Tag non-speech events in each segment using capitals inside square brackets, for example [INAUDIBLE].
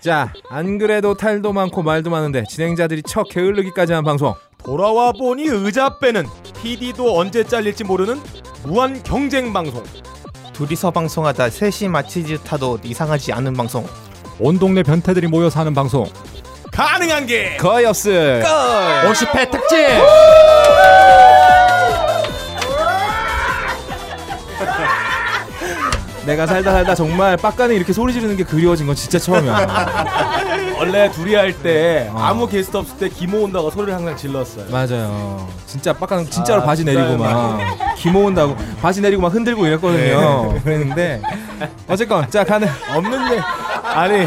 자, 안 그래도 탈도 많고 말도 많은데 진행자들이 척 게을르기까지 한 방송. 돌아와 보니 의자 빼는 PD도 언제 잘릴지 모르는 무한 경쟁 방송. 둘이서 방송하다 셋이 마치지 타도 이상하지 않은 방송. 온 동네 변태들이 모여 사는 방송. 가능한 게 거의 없을. 50회 특집. 내가 살다 살다 정말 빡가는 이렇게 소리 지르는 게 그리워진 건 진짜 처음이야. 원래 둘이 할때 어. 아무 게스트 없을 때 기모 온다고 소리를 항상 질렀어요. 맞아요. 진짜 빡가는 진짜로 아, 바지? 내리고 막 기모 온다고 바지 내리고 막 흔들고 이랬거든요. 네. 그랬는데 어쨌건 자 가는 없는 얘 아니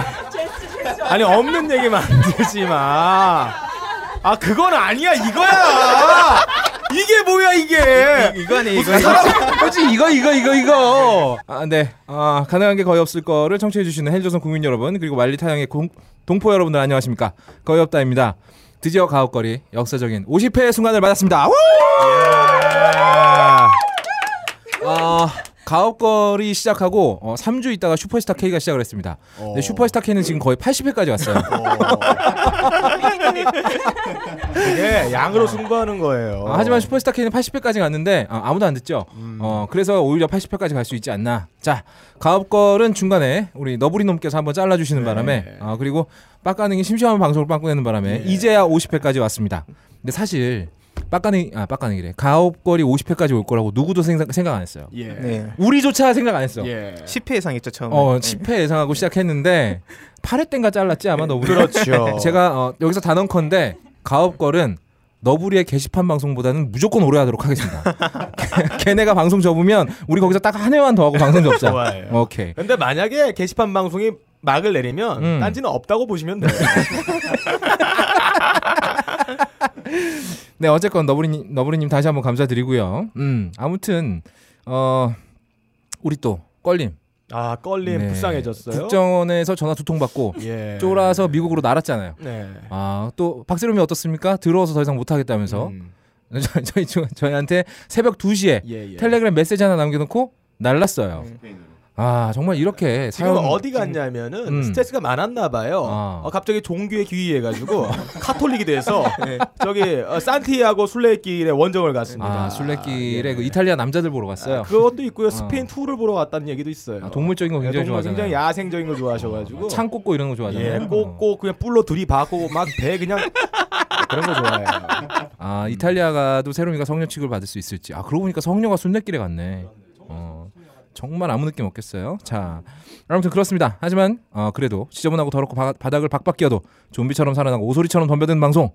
아니 없는 얘기 만들지 [LAUGHS] 마. 아 그건 아니야 이거야. 이게 뭐야 이게? 이거네 이거. 그렇지 이거 이거 이거 이거 아 네. 아 가능한 게 거의 없을 거를 청취해 주시는 헬조선 국민 여러분 그리고 말리 타양의 공, 동포 여러분들 안녕하십니까 거의 없다입니다 드디어 가옥거리 역사적인 50회의 순간을 맞았습니다 우! 아 가옥거리 시작하고 어, 3주 있다가 슈퍼스타 K가 시작을 했습니다. 근데 슈퍼스타 K는 지금 거의 80회까지 왔어요. [LAUGHS] [LAUGHS] 이게 양으로 승부하는 거예요. 아, 하지만 슈퍼스타 K는 80회까지 갔는데 아, 무도안 듣죠. 어, 그래서 오히려 80회까지 갈 수 있지 않나. 자, 가업걸은 중간에 우리 너브리놈께서 한번 잘라주시는 바람에 아, 그리고 빡가능이 심심한 방송을 빵꾸내는 바람에 이제야 50회까지 왔습니다. 근데 사실 빡가능 아 빡가능이래. 가업걸이 50회까지 올 거라고 누구도 생각, 생각 안 했어요. 예. 네. 우리조차 생각 안 했어. 예. 10회 예상했죠 처음에. 어, 네. 10회 예상하고 시작했는데 8회 땐가 잘랐지 아마 너브리. 그렇죠. [LAUGHS] 제가 어, 여기서 단언컨대 가업걸은 너브리의 게시판 방송보다는 무조건 오래 하도록 하겠습니다. [LAUGHS] 걔네가 방송 접으면 우리 거기서 딱 한 회만 더 하고 방송 접자. 좋아요. 오케이. 근데 만약에 게시판 방송이 막을 내리면 음. 딴지는 없다고 보시면 돼요. [LAUGHS] 네 어쨌건 너브리님 너브리님 다시 한번 감사드리고요. 음 아무튼 어 우리 또 껄림 아 껄림 네. 불쌍해졌어요. 국정원에서 전화 두 통 받고 [LAUGHS] 예. 쫄아서 미국으로 날았잖아요. 네. 아또 박세롬이 어떻습니까? 들어와서 더 이상 못하겠다면서 음. [LAUGHS] 저, 저희 저- 저희한테 새벽 2 시에 예, 예. 텔레그램 메시지 하나 남겨놓고 날랐어요. 아 정말 이렇게 지금 사연 어디 갔냐면은 음. 스트레스가 많았나 봐요. 아. 어, 갑자기 종교에 귀의해가지고 [LAUGHS] 카톨릭이 돼서 저기 어, 산티아고 순례길에 원정을 갔습니다. 아 술래길에 예. 그 이탈리아 남자들 보러 갔어요. 아, 그것도 있고요. 스페인 투를 보러 갔다는 얘기도 있어요. 아, 동물적인 거 굉장히 네, 동물 좋아하잖아요. 굉장히 야생적인 걸 좋아하셔가지고 창 꽂고 이런 거 좋아하잖아요. 예, 꼭꼭 그냥 뿔로 들이박고 막 배 그냥 [LAUGHS] 그런 거 좋아해요. 아 이탈리아가도 세롬이가 성녀 취급을 받을 수 있을지. 아 그러고 보니까 성녀가 순례길에 갔네. 어 정말 아무 느낌 없겠어요. 자 아무튼 그렇습니다. 하지만 어 그래도 지저분하고 더럽고 바, 바닥을 박박 끼어도 좀비처럼 살아나고 오소리처럼 덤벼드는 방송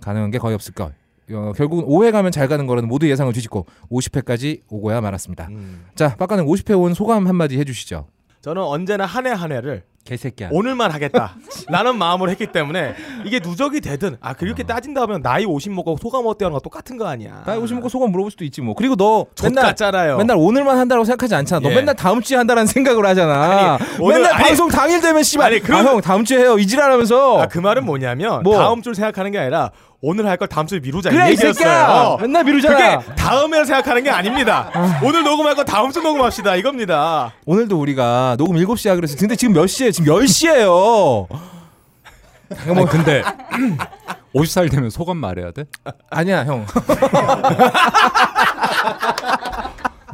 가능한 게 거의 없을 걸. 어, 결국은 5회 가면 잘 가는 거라는 모두 예상을 뒤집고 50회까지 오고야 말았습니다. 음. 자, 빡가는 50회 온 소감 한마디 해주시죠. 저는 언제나 한 해 한 해를 개새끼야. 오늘만 하겠다. [LAUGHS] 라는 마음으로 했기 때문에 이게 누적이 되든 아 그렇게 따진다면 나이 50 먹고 소감 어때요? 하는 거 똑같은 거 아니야. 나 오시면 소감 물어볼 수도 있지 뭐. 그리고 너 맨날 같잖아요. 맨날 오늘만 한다고 생각하지 않잖아. 너 예. 맨날 다음 주에 한다는 생각을 하잖아. 아니, 오늘- 맨날 아니, 방송 당일 되면 씨발. 그런- 아, 형 다음 주에 해요. 이지랄하면서. 아, 그 말은 뭐냐면 뭐? 다음 주를 생각하는 게 아니라 오늘 할 걸 다음 주에 미루자 이 그래 이 얘기였어요. 새끼야. 맨날 미루잖아. 그게 다음에 생각하는 게 아닙니다. 오늘 녹음할 거 다음 주 녹음합시다 이겁니다. 오늘도 우리가 녹음 7시에 하기로 했어. 근데 지금 몇 시에? 지금 10시예요. 아니, 근데 [LAUGHS] 50살 되면 소감 말해야 돼? 아니야, 형. [LAUGHS]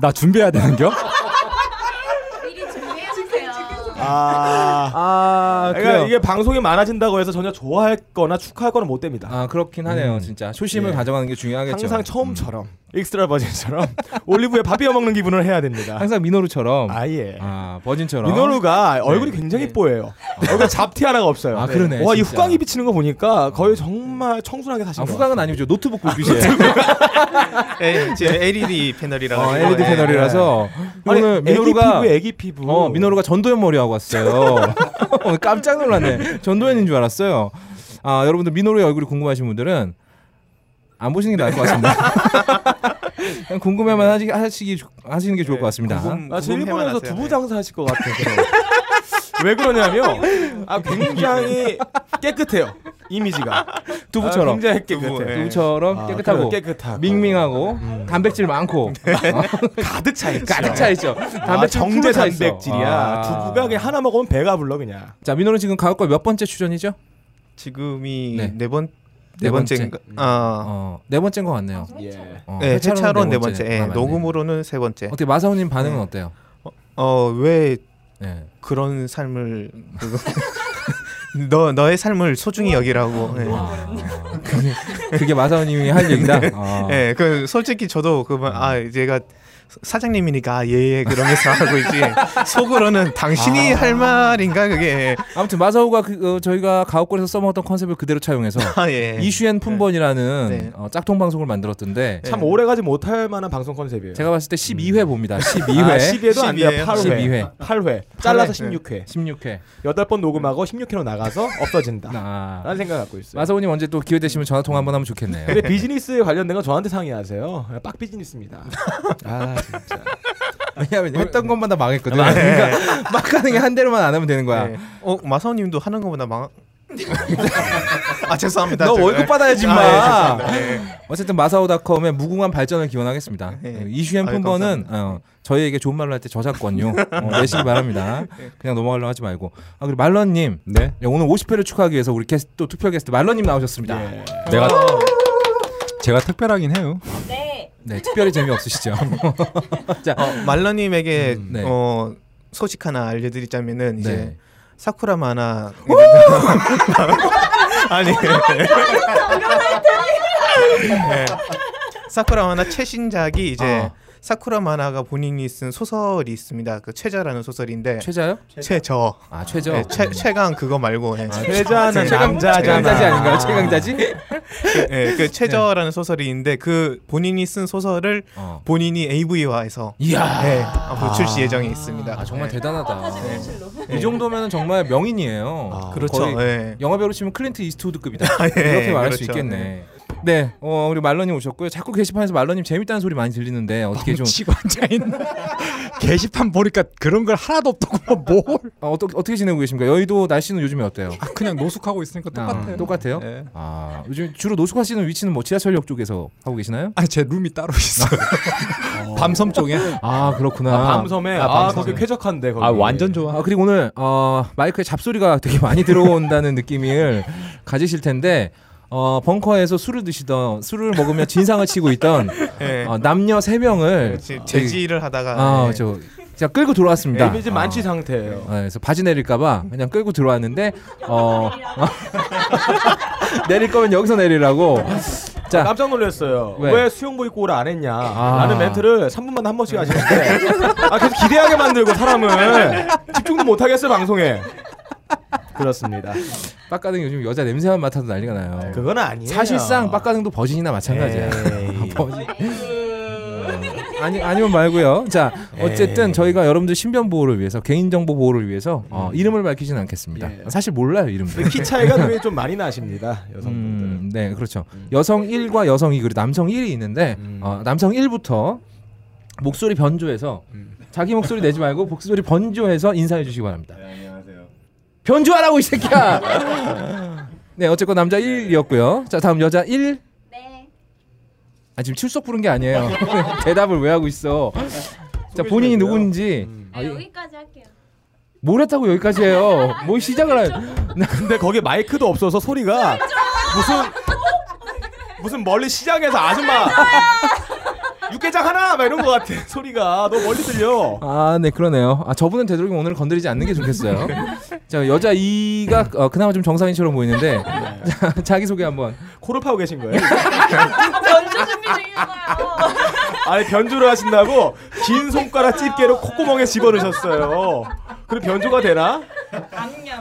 나 준비해야 되는 겨? 미리 준비해 주세요. 아, 아, 그러니까 그래요. 이게 방송이 많아진다고 해서 전혀 좋아할 거나 축하할거나 못 됩니다. 아, 그렇긴 하네요. 음. 진짜. 초심을 예. 가져가는 게 중요하겠죠. 항상 처음처럼 extra virgin처럼 올리브에 밥 비벼 먹는 기분을 해야 됩니다. 항상 민호루처럼. 아 예. 아, virgin처럼. 민호루가 얼굴이 굉장히 이뻐해요. 얼굴 잡티 하나가 없어요. 아, 그러네, 와, 이 진짜. 후광이 비치는 거 보니까 거의 정말 청순하게 사신 아, 거 후광은 아니죠. 노트북 불빛이에요. 예, 지금 LED 패널이라 어, 가지고. LED 예. 패널이라서 아니, 오늘 민호루가 피부, 애기 피부. 어 민호루가 전도연 머리 하고 왔어요. 오늘 [LAUGHS] 깜짝 놀랐네. 전도연인 줄 알았어요. 아 여러분들 민호루의 얼굴이 궁금하신 분들은 안 보시는 게 나을 것 같습니다. [LAUGHS] 그냥 궁금해만 하시, 하시기 조- 하시는 게 좋을 것 같습니다. 궁금- 아, 저 궁금해만 일본에서. 두부 장사 하실 것 같아요. [LAUGHS] 왜 그러냐면 아 굉장히 깨끗해요. 이미지가 두부처럼 아, 굉장히 두부, 깨끗해. 예. 두부처럼 아, 깨끗하고 깨끗하고 밍밍하고 단백질 많고 어, [LAUGHS] 가득 차 있죠. 가득 차 있죠. 아, 단백질 정제. 단백질이야. 아. 두부가 그냥 하나 먹으면 배가 불러 그냥. 자 민호는 지금 가옥걸몇 번째 출연이죠? 지금이 네. 네번네 네 번째. 번째인가? 아, 어, 네 번째인 것 같네요. 예. 어, 네, 회차로는 네 번째. 예, 아. 녹음으로는 세 번째. 어떻게 마사오 님 반응은 네. 어때요? 어, 왜 네. 그런 삶을 그거 [LAUGHS] 너 너의 삶을 소중히 여기라고. 예. 아, 그게, 그게 마사오님이 할 얘기다. 아. 예, 그 솔직히 저도 그아 제가 사장님이니까 예 예 그러면서 하고 있지 [LAUGHS] 속으로는 당신이 할 말인가 그게 아무튼 마사오가 그, 어, 저희가 가옥걸에서 써먹었던 컨셉을 그대로 차용해서 [LAUGHS] 아 예. 이슈엔 품번이라는 네. 어, 짝퉁 방송을 만들었던데 참 오래가지 못할 만한 방송 컨셉이에요. 제가 봤을 때 12회 봅니다. 12회. 아, 12회도 안 돼요. 12회요? 8회. 12회. 8회. 잘라서 네. 16회. 16회. 8번 녹음하고 16회로 나가서 없어진다. 아. 라는 생각 갖고 있어요. 마사오님 언제 또 기회 되시면 전화 통화 한번 하면 좋겠네요. 근데 비즈니스에 관련된 건 저한테 상의하세요. 빡 비즈니스입니다. [LAUGHS] 아 진짜. 왜냐면 했던 것마다 망했거든. 그러니까 막 하는 게 한 대로만 안 하면 되는 거야. 네. 어 마사오님도 하는 것보다 망. [LAUGHS] 아 죄송합니다. 너 저- 월급 예. 받아야지 마. 아, 예. 예. 어쨌든 마사오닷컴의 무궁한 발전을 기원하겠습니다. 네. 아유, 품번은 감사합니다. 어, 저희에게 좋은 말로 할 때 저작권료 [LAUGHS] 어, 내시기 바랍니다. 그냥 넘어가려고 하지 말고. 아 그리고 말런님 네. 야, 오늘 50회를 축하하기 위해서 우리 게스트 또 투표 게스트 말런님 나오셨습니다. 예. 내가 제가 특별하긴 해요. 네. 네 특별히 재미없으시죠. 자 어, 말러님에게 음, 네. 어, 소식 하나 알려드리자면은 이제 네. 사쿠라 만화 아니 네. 사쿠라 만화 최신작이 이제 어. 사쿠라 만화가 본인이 쓴 소설이 있습니다. 그 최저라는 소설인데 최자요? 최저 아 최저. 네, 최 최강 그거 말고 네. 최자는 최강- 남자잖아. 최강자지 아닌가요? 최강자지? [LAUGHS] 네, 그 최저라는 소설이 있는데 그 본인이 쓴 소설을 어. 본인이 AV화해서 이야. 네, 앞으로 출시 예정이 있습니다. 아 정말 네. 대단하다. 이 정도면 정말 명인이에요. 아, 그렇죠. 거의 네. 영화 배우로 치면 클린트 이스트우드급이다. [LAUGHS] 예, 이렇게 말할 수 그렇죠. 있겠네. 네, 어, 우리 말러님 오셨고요. 자꾸 게시판에서 말러님 재밌다는 소리 많이 들리는데 어떻게 좀 치고 앉아 있는 게시판 보니까 그런 걸 하나도 없더고 뭘? 어, 어떻게 어떻게 지내고 계십니까? 여의도 날씨는 요즘에 어때요? 아, 그냥 노숙하고 있으니까 똑같아요. 아, 똑같아요? 네. 아, 요즘 주로 노숙하시는 위치는 뭐 지하철역 쪽에서 하고 계시나요? 아니 제 룸이 따로 있어요. [LAUGHS] 밤섬 쪽에. 아, 그렇구나. 아, 밤섬에 아, 아, 밤섬에. 거기 쾌적한데 거기. 아 완전 좋아. 아, 그리고 오늘 어, 마이크에 잡소리가 되게 많이 들어온다는 느낌을 가지실 텐데 어, 벙커에서 술을 드시던 술을 먹으며 진상을 치고 있던 네. [LAUGHS] 어, 남녀 세 명을 지- 제지를 하다가 아, 네. 저 제가 끌고 들어왔습니다. 이미 지 만취 아. 상태예요. 아, 그래서 바지 내릴까봐 그냥 끌고 들어왔는데 어 [LAUGHS] 내릴 거면 여기서 내리라고 자 깜짝 놀랐어요. 왜? 왜, 수영복 입고 오라 안 했냐? 아. 라는 멘트를 3분마다 한 번씩 하시는데 아, 계속 기대하게 만들고 사람을 집중도 못 하겠어요 방송에. 그렇습니다. 빡가등 요즘 여자 냄새만 맡아도 난리가 나요. 그건 아니에요. 사실상 빡가등도 버진이나 마찬가지야. [LAUGHS] 버진. 아니 아니면 말고요. 자 어쨌든 에이. 저희가 여러분들 신변 보호를 위해서 개인 정보 보호를 위해서 어, 이름을 밝히지는 않겠습니다. 예. 사실 몰라요 이름도. 키 차이가 [LAUGHS] 좀 많이 나십니다 여성분들. 음, 네, 그렇죠. 여성 1과 여성 2 그리고 남성 1이 있는데 음. 어, 남성 1부터 목소리 변조해서 자기 목소리 내지 말고 [LAUGHS] 목소리 변조해서 인사해 주시기 바랍니다. 안녕하세요. 변조하라고 이 새끼야. 네, 어쨌건 남자 1이었고요. 자, 다음 여자 1. 네. 아, 지금 출석 부른 게 아니에요. [LAUGHS] 대답을 왜 하고 있어? 자, 본인이. 누군지 음. 아, 여기까지 할게요. 뭘 했다고 여기까지 해요. 뭐 시작을 할 [LAUGHS] 근데 거기 마이크도 없어서 소리가 무슨 [LAUGHS] 무슨 멀리 시장에서 아줌마 육개장 하나 막 이런 것 같아 [LAUGHS] 소리가 너무 멀리 들려. 아, 네, 그러네요. 아, 저분은 되도록이면 오늘 건드리지 않는 게 좋겠어요. [LAUGHS] 자, 여자 2가 어, 그나마 좀 정상인처럼 보이는데 [LAUGHS] 자, 자기 소개 한번. 코를 파고 계신 거예요? 먼저 준비 중이었어요. 아니 변조를 하신다고 긴 손가락 집게로 콧구멍에 집어넣으셨어요. 그럼 변조가 되나? 암요,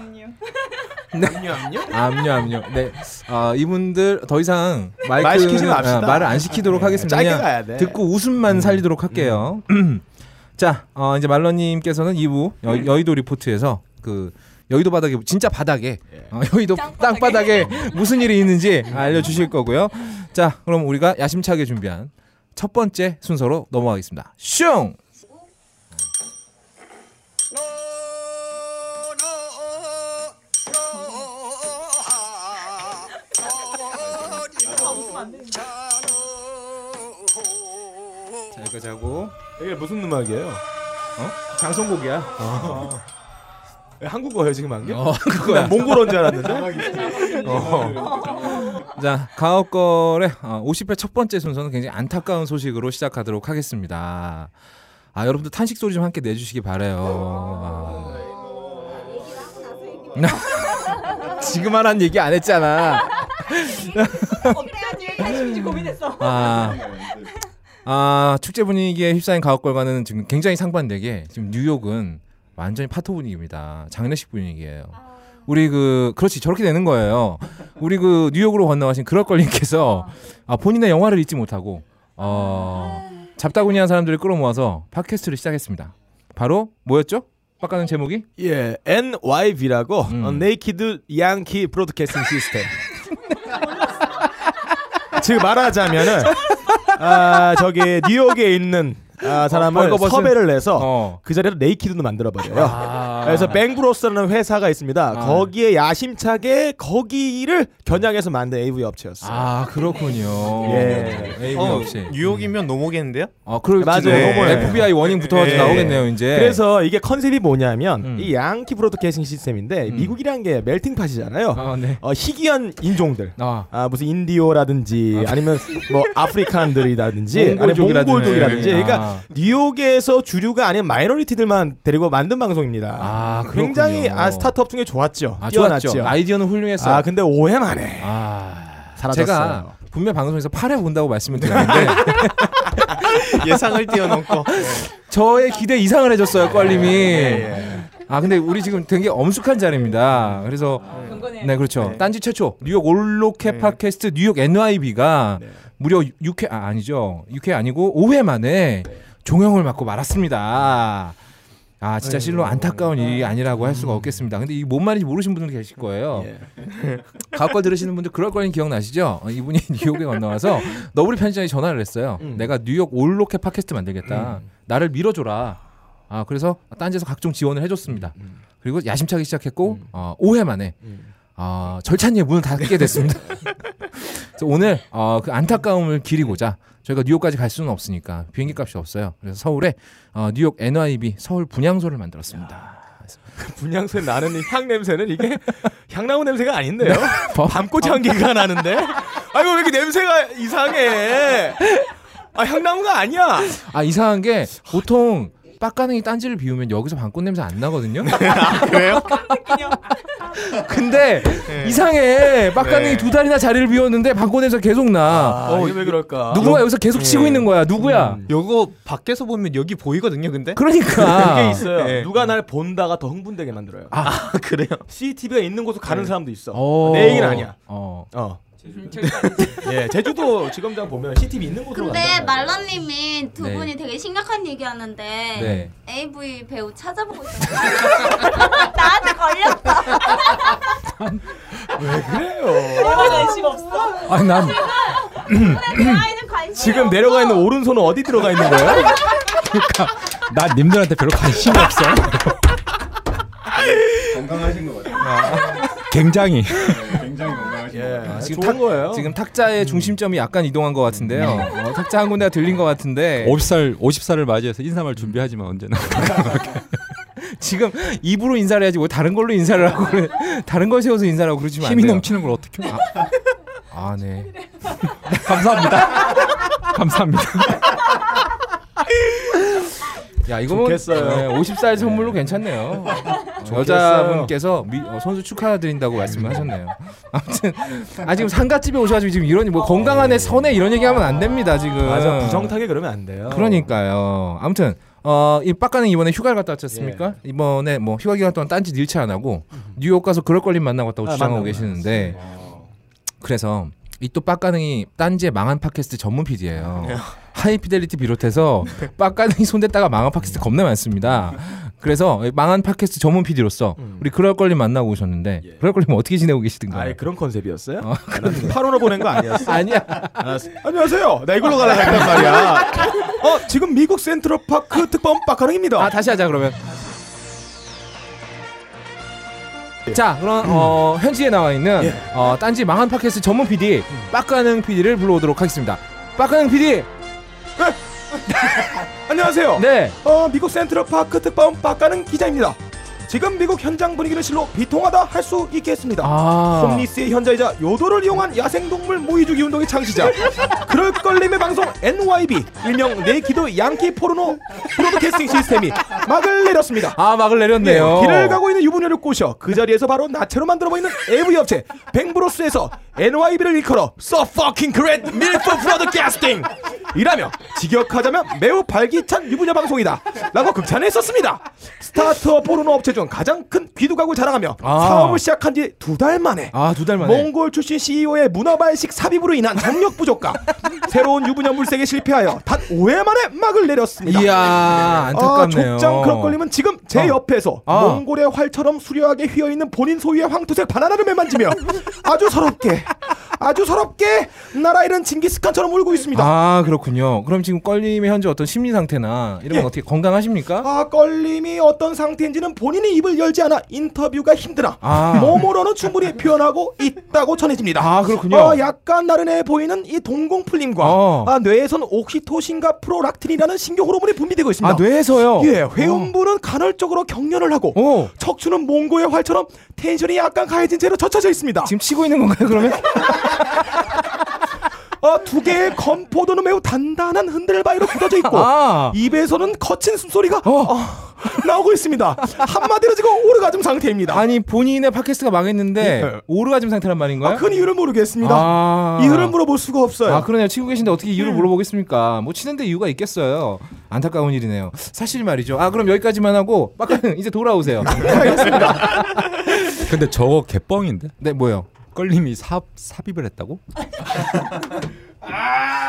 암요. 네, 아, 이분들 더 이상 마이크 말 시키지 맙시다. 말을 안 시키도록 하겠습니다. 짧게 가야 돼. 듣고 웃음만 살리도록 할게요. [CLEARS THROAT] 자, 어, 이제 말러님께서는 2부 여, 여의도 리포트에서 그 여의도 바닥에 진짜 바닥에 어, 여의도 땅 바닥에 무슨 일이 있는지 알려주실 거고요. 자, 그럼 우리가 야심차게 준비한 첫 번째 순서로 넘어가겠습니다. 슝! 여기까지 하고 이게 무슨 음악이에요? 장송곡이야. 한국어예요 지금 한 게? 어 그거야. 몽골어인 줄 알았는데. [LAUGHS] 어. 자 가옥걸의 어, 50회 첫 번째 순서는 굉장히 안타까운 소식으로 시작하도록 하겠습니다. 아 여러분들 탄식 소리 좀 함께 내주시기 바래요. 아. [LAUGHS] 지금 하란 얘기 안 했잖아. [LAUGHS] 어떻게 얘기하실지 고민했어. 아, 아 축제 분위기에 휩싸인 가옥걸과는 지금 굉장히 상반되게 지금 뉴욕은 완전히 파토 분위기입니다. 장례식 분위기예요. 우리 그 그렇지 저렇게 되는 거예요. 우리 그 뉴욕으로 건너가신 그럴걸님께서 아, 본인의 영화를 잊지 못하고 어, 잡다구니한 사람들을 끌어모아서 팟캐스트를 시작했습니다. 바로 뭐였죠? 빡가는 제목이 예, NYV라고 음. 어, Naked Yankee Broadcasting System. [LAUGHS] 즉 말하자면은 아 저기 뉴욕에 있는 아, 사람을 벌거벗은- 섭외를 해서 어. 그 자리를 naked로 만들어 버려요. 아. 그래서 뱅브로스라는 회사가 있습니다. 아. 거기에 야심차게 거기를 겨냥해서 만든 AV 업체였어요. 아 그렇군요. 예. AV 어, 없이. 뉴욕이면 노모겠는데요? 아 그럴 맞아요. FBI warning 붙어가지고 예. 나오겠네요 이제. 그래서 이게 컨셉이 뭐냐면 음. 이 양키 broadcasting system인데 음. 미국이란 게 melting pot이잖아요. 아 네. 어, 희귀한 인종들. 아. 아 무슨 인디오라든지 아 니면 뭐 African들이라든지 아니면 몽골족이라든지. 몽골족이라든지 그러니까 아. 뉴욕에서 주류가 아닌 minority들만 데리고 만든 방송입니다. 아, 그렇군요. 굉장히 아, 스타트업 중에 좋았죠. 아 뛰어났죠. 좋았죠. 아이디어는 훌륭했어요. 아 근데 오해만해. 아, 사라졌어요. 제가 분명 방송에서 8회 본다고 말씀을 드렸는데 [LAUGHS] 예상을 뛰어넘고 [LAUGHS] 저의 기대 이상을 해줬어요, 껄님이. 예, 아 근데 우리 지금 되게 엄숙한 자리입니다. 그래서 경건해. 네 그렇죠. 네. 딴지 최초 뉴욕 올로케 네. 팟캐스트 뉴욕 NYB가 네. 무려 6회 아 아니죠. 6회 아니고 5회 만에 종영을 맞고 말았습니다. 아 진짜 실로 안타까운 일이 아니라고 할 수가 없겠습니다. 근데 이게 뭔 말인지 모르시는 분들 계실 거예요. 예. [LAUGHS] 가옥 걸 들으시는 분들 그럴 거는 기억나시죠? 어, 이분이 [LAUGHS] 뉴욕에 건너와서 너구리 편집장이 전화를 했어요. 음. 내가 뉴욕 올로케 팟캐스트 만들겠다. 나를 밀어줘라. 아 그래서 딴지에서 각종 지원을 해줬습니다. 음. 그리고 야심차게 시작했고 어, 5회 만에 어, 절찬리의 문을 닫게 됐습니다. [LAUGHS] 오늘 어, 그 안타까움을 기리고자 저희가 뉴욕까지 갈 수는 없으니까 비행기 값이 없어요. 그래서 서울에 어, 뉴욕 NYB 서울 분향소를 만들었습니다. 분향소에 나는 이향 냄새는 이게 향나무 냄새가 아닌데요. 뭐? 밤꽃 향기가 나는데. 아이고 왜 이렇게 냄새가 이상해. 아 향나무가 아니야. 아 이상한 게 보통 빡가능이 딴지를 비우면 여기서 방꽃 냄새 안 나거든요. [LAUGHS] 그래요? [LAUGHS] 근데 네. 이상해. 빡가능이 네. 두 달이나 자리를 비웠는데 방꽃 냄새 계속 나. 아, 이게 왜 그럴까? 누구가 여기서 계속 치고 예. 있는 거야? 누구야? 음. 요거 밖에서 보면 여기 보이거든요, 근데. 그러니까 [LAUGHS] 그게 있어요. 네. 누가 날 본다가 더 흥분되게 만들어요. 아, 그래요? CCTV가 있는 곳으로 가는 사람도 있어. 어. 내 얘기는 아니야. 어. 어. [LAUGHS] 예, 제주도 지검장 보면 CCTV 있는 곳으로 근데 간다. 말러님이 두 네. 분이 되게 심각한 얘기하는데 네. AV 배우 찾아보고 있어요. [LAUGHS] 나한테 걸렸어. 내가 관심 없어. 아니 난 아이는 관심. 지금 내려가 있는 오른손은 어디 들어가 있는 거예요? [LAUGHS] 난 님들한테 별로 관심이 없어. 건강하신 것 같아요. 굉장히. 굉장히 건강하신 것 예, 같아요. 지금 좋은 탁- 거예요. 지금 탁자의 중심점이 약간 이동한 것 같은데요. 어, 탁자 한 군데가 들린 것 같은데 50살 50살을 맞이해서 인사말 준비하지만 언제나. [LAUGHS] 지금 입으로 인사를 해야지 왜 다른 걸로 인사를 하고 그래. 다른 걸 세워서 인사를 하고 그러시면 안 힘이 돼요. 넘치는 걸 어떻게? 아, 아 네. 감사합니다. 감사합니다. [LAUGHS] 야 이거는 좋겠어요. 네, 50살 선물로 괜찮네요. 어, 여자분께서 미, 어, 선수 축하드린다고 말씀을 하셨네요. 아무튼 아 지금 상가집에 오셔가지고 지금 이런 뭐 건강한 애 선에 이런 얘기하면 안 됩니다 지금. 맞아 부정타게 그러면 안 돼요. 그러니까요. 아무튼 어이 빡가는 이번에 휴가를 갔다 왔지 않습니까? 이번에 뭐 휴가 기간 동안 딴짓 일치 안 하고 뉴욕 가서 그럴 걸림 만나고 왔다고 아, 주장하고 계시는데 그래서 이 또 빡가능이 딴지의 망한 팟캐스트 전문 PD예요. 하이피델리티 비롯해서 [LAUGHS] 빡가능이 손댔다가 망한 팟캐스트 겁나 많습니다. 그래서 망한 팟캐스트 전문 PD로서 음. 우리 그럴 걸림 만나고 오셨는데 예. 그럴 걸림 어떻게 지내고 계시든가요? 아예 그런 컨셉이었어요? 어, 파로로 보낸 거 아니었어. [LAUGHS] 아니야. 알았어. 안녕하세요. 나 이걸로 가려고 했단 말이야. 어 지금 미국 센트럴 파크 특파원 빡가능입니다. 아 다시 하자 그러면. 자 그럼 어, 현지에 나와 있는 예. 어, 딴지 망한 팟캐스트 전문 PD 빡가능 PD를 불러오도록 하겠습니다. 빡가능 PD. [LAUGHS] 안녕하세요. 네. 어, 미국 센트럴 파크 특파원 박가는 기자입니다. 지금 미국 현장 분위기는 실로 비통하다 할 수 있겠습니다. 아. 홈리스의 현자이자 요도를 이용한 야생동물 모의주기 운동의 창시자 그럴 껄림의 방송 NYB 일명 naked 양키 포르노 broadcasting system이 막을 내렸습니다. 아 막을 내렸네요. 길을 가고 있는 유부녀를 꼬셔 그 자리에서 바로 나체로 만들어 보이는 AV 업체 뱅브로스에서 NYB를 일컬어 So fucking great MILF broadcasting 이라며 직역하자면 매우 발기찬 유부녀 방송이다 라고 극찬했었습니다 스타트업 포르노 업체 중 가장 큰 귀두각을 자랑하며 아. 사업을 시작한 지 두 달 만에 아 두 달 만에. 몽골 출신 CEO의 문어발식 삽입으로 인한 정력 부족과 [LAUGHS] 새로운 유부녀 물색에 실패하여 단 5회 만에 막을 내렸습니다 이야 아, 안타깝네요. 족장 그런 걸리면 지금 제 어. 옆에서 아. 몽골의 활처럼 수려하게 휘어 있는 본인 소유의 황토색 바나나를 매만지며 아주 서럽게 아주 서럽게 나라 잃은 징기스칸처럼 울고 있습니다. 아 그렇군요. 그럼 지금 껄림의 현재 어떤 심리 상태나 이런 건 예. 어떻게 건강하십니까? 아 껄림이 어떤 상태인지는 본인이 입을 열지 않아 인터뷰가 힘드나 아. 몸으로는 충분히 표현하고 있다고 전해집니다. 아 그렇군요. 어, 약간 나른해 보이는 이 동공 풀림과 어. 아, 뇌에선 옥시토신과 프로락틴이라는 신경 호르몬이 분비되고 있습니다. 아 뇌에서요. 예, 회음부는 간헐적으로 경련을 하고 오 척추는 몽고의 활처럼 텐션이 약간 가해진 채로 젖혀져 있습니다. 지금 치고 있는 건가요 그러면? [LAUGHS] 어, 두 개의 건포도는 매우 단단한 흔들바위로 굳어져 있고 아. 입에서는 거친 숨소리가 어. 어, 나오고 있습니다. 한마디로 지금 오르가즘 상태입니다. 아니 본인의 팟캐스트가 망했는데 예. 오르가즘 상태란 말인가요? 아, 큰 이유를 모르겠습니다. 아. 이유를 물어볼 수가 없어요. 아 그러네요. 치고 계신데 어떻게 이유를 물어보겠습니까? 뭐 치는데 이유가 있겠어요. 안타까운 일이네요. 사실 말이죠. 아 그럼 여기까지만 하고 빡가는 [LAUGHS] 이제 돌아오세요. [LAUGHS] 근데 저거 개뻥인데? 네 뭐요? 껄림이 삽 삽입을 했다고?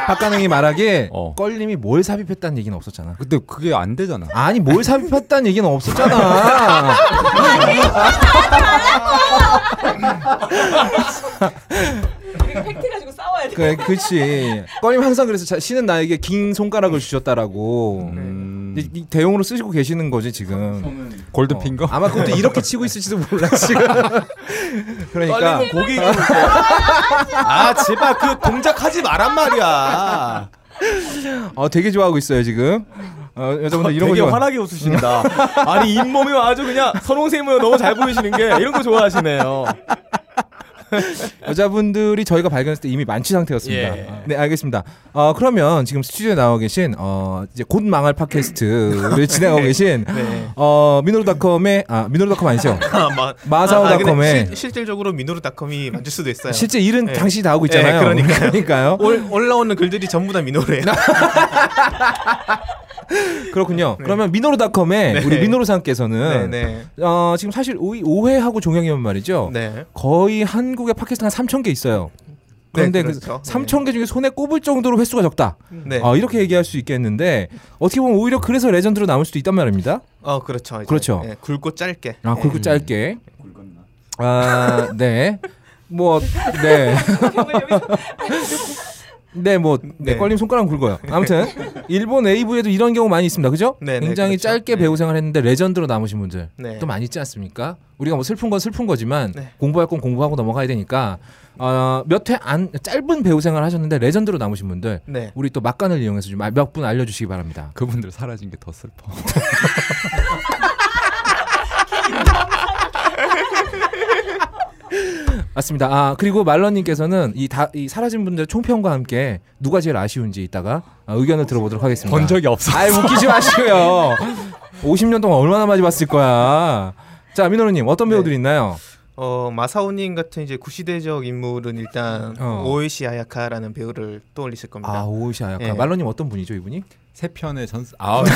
빡가능이 말하기에 어. 껄림이 뭘 삽입했다는 얘기는 없었잖아. 근데 그게 안 되잖아. 아니 뭘 삽입했다는 얘기는 없었잖아. [LAUGHS] 팩트 가지고 싸워야 돼. 그래, 그렇지. 껄림 항상 그래서 자, 쉬는 나에게 긴 손가락을 주셨다라고. 음, 이, 이 대용으로 쓰시고 계시는 거지 지금. 골든핑거? 어, 아마 그것도 이렇게 치고 있을지도 몰라 지금. [LAUGHS] 그러니까 고기 구울 때. 아 제발 그 동작 하지 말란 말이야. 어, 되게 좋아하고 있어요 지금. 어, 여자분들 이런 거 되게 좋아. 환하게 웃으신다. 아니 잇몸이 아주 그냥 선홍생모여 너무 잘 보이시는 게 이런 거 좋아하시네요. [LAUGHS] 여자분들이 저희가 발견했을 때 이미 만취 상태였습니다. 예. 네, 알겠습니다. 어, 그러면 지금 스튜디오에 나와 계신 어, 이제 곧 망할 팟캐스트를 [LAUGHS] 진행하고 계신 네. 어, 미노루닷컴의 아, 미노루닷컴 아니죠? [LAUGHS] 아, 마, 마사오닷컴의 아, 실, 실질적으로 미노루닷컴이 만질 수도 있어요. 실제 일은 네. 당신이 다 하고 있잖아요. 네, 그러니까요. 그러니까요. 올, 올라오는 글들이 전부 다 미노루예요. [LAUGHS] 그렇군요. 그러면 미노루닷컴의 네. 우리 미노루상께서는 네, 네. 어, 지금 사실 오해, 오해하고 종영이면 말이죠. 네. 거의 한국에 팟캐스트가 한 3천 개 있어요. 그런데 네, 그 그렇죠. 3천 개 중에 손에 꼽을 정도로 횟수가 적다. 네. 어, 이렇게 얘기할 수 있겠는데 어떻게 보면 오히려 그래서 레전드로 남을 수도 있단 말입니다. 어, 그렇죠. 이제, 그렇죠. 예, 굵고 짧게. 아, 예. 굵고 짧게. 아, 네. 뭐, 네. [LAUGHS] [LAUGHS] 네, 뭐, 네, 네. 껄림 손가락 굵어요. 아무튼, 일본 AV에도 이런 경우 많이 있습니다. 그죠? 네, 네, 굉장히 그렇죠. 짧게 네. 배우 생활 했는데 레전드로 남으신 분들 네. 또 많이 있지 않습니까? 우리가 뭐 슬픈 건 슬픈 거지만 네. 공부할 건 공부하고 넘어가야 되니까 어, 몇 회 안 짧은 배우 생활 하셨는데 레전드로 남으신 분들 네. 우리 또 막간을 이용해서 좀 몇 분 알려주시기 바랍니다. 그분들 사라진 게 더 슬퍼. [LAUGHS] 맞습니다. 아 그리고 말러님께서는 이 다 이 사라진 분들의 총평과 함께 누가 제일 아쉬운지 이따가 아, 의견을 들어보도록 하겠습니다. 본 적이 없어. 아이 웃기지 마시고요. [LAUGHS] 50년 동안 얼마나 많이 봤을 거야. 자 민호루님 어떤 네. 배우들 있나요? 어, 마사오님 같은 이제 구시대적 인물은 일단 어. 오이시 아야카라는 배우를 떠올리실 겁니다. 아 오우시 아야카. 예. 말러님 어떤 분이죠 이분이? 세 편의 전스. 아, [LAUGHS] [LAUGHS]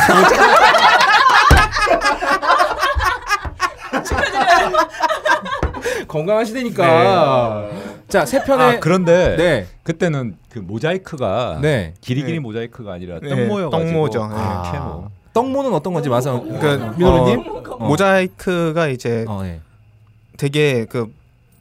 건강하시다니까. 자세 편의 아 그런데 네. 그때는 그 모자이크가 네. 길이 길이 네. 모자이크가 아니라 네, 떡모여 가지고 떡모죠. 네. 아, 캐모. 떡모는 어떤 건지 마사 그, 민호루님? 어, 모자이크가 이제 어, 예. 되게 그